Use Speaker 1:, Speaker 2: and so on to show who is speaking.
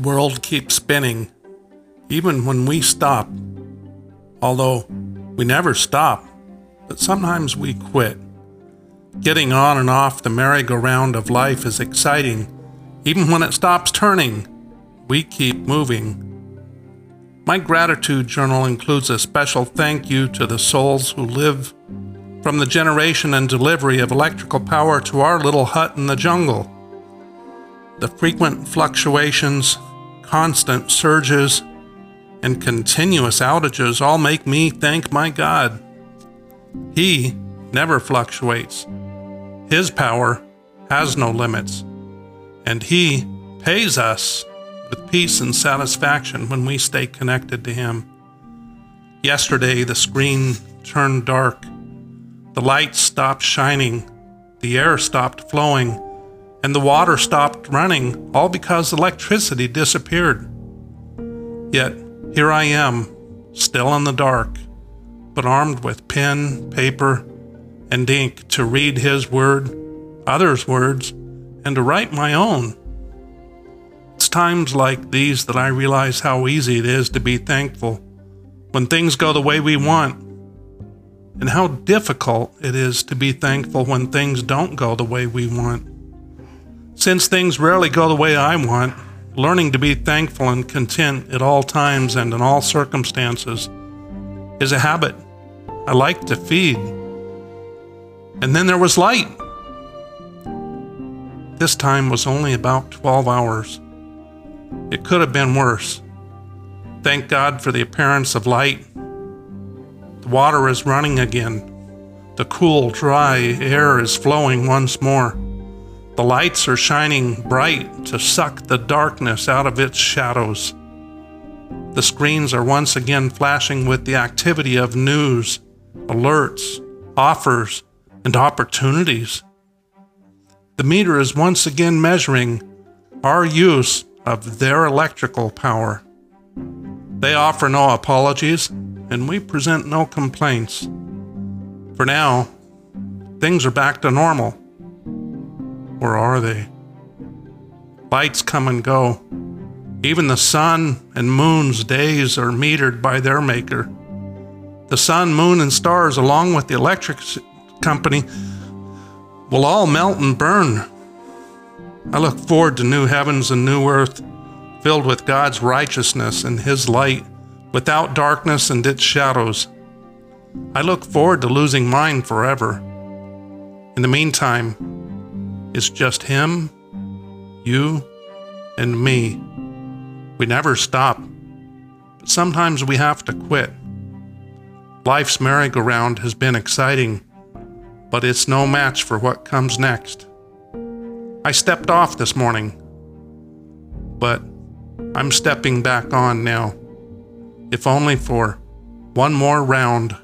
Speaker 1: The world keeps spinning, even when we stop. Although we never stop, but sometimes we quit. Getting on and off the merry-go-round of life is exciting. Even when it stops turning, we keep moving. My gratitude journal includes a special thank you to the souls who live from the generation and delivery of electrical power to our little hut in the jungle. The frequent fluctuations, constant surges, and continuous outages all make me thank my God. He never fluctuates. His power has no limits, and He pays us with peace and satisfaction when we stay connected to Him. Yesterday, the screen turned dark. The lights stopped shining. The air stopped flowing and the water stopped running, all because electricity disappeared. Yet here I am, still in the dark, but armed with pen, paper, and ink to read his word, others' words, and to write my own. It's times like these that I realize how easy it is to be thankful when things go the way we want, and how difficult it is to be thankful when things don't go the way we want. Since things rarely go the way I want, learning to be thankful and content at all times and in all circumstances is a habit I like to feed. And then there was light. This time was only about 12 hours. It could have been worse. Thank God for the appearance of light. The water is running again. The cool, dry air is flowing once more. The lights are shining bright to suck the darkness out of its shadows. The screens are once again flashing with the activity of news, alerts, offers, and opportunities. The meter is once again measuring our use of their electrical power. They offer no apologies, and we present no complaints. For now, things are back to normal. Or are they? Lights come and go. Even the sun and moon's days are metered by their maker. The sun, moon, and stars, along with the electric company, will all melt and burn. I look forward to new heavens and new earth, filled with God's righteousness and His light, without darkness and its shadows. I look forward to losing mine forever. In the meantime, it's just him, you, and me. We never stop. But sometimes we have to quit. Life's merry-go-round has been exciting, but it's no match for what comes next. I stepped off this morning, but I'm stepping back on now, if only for one more round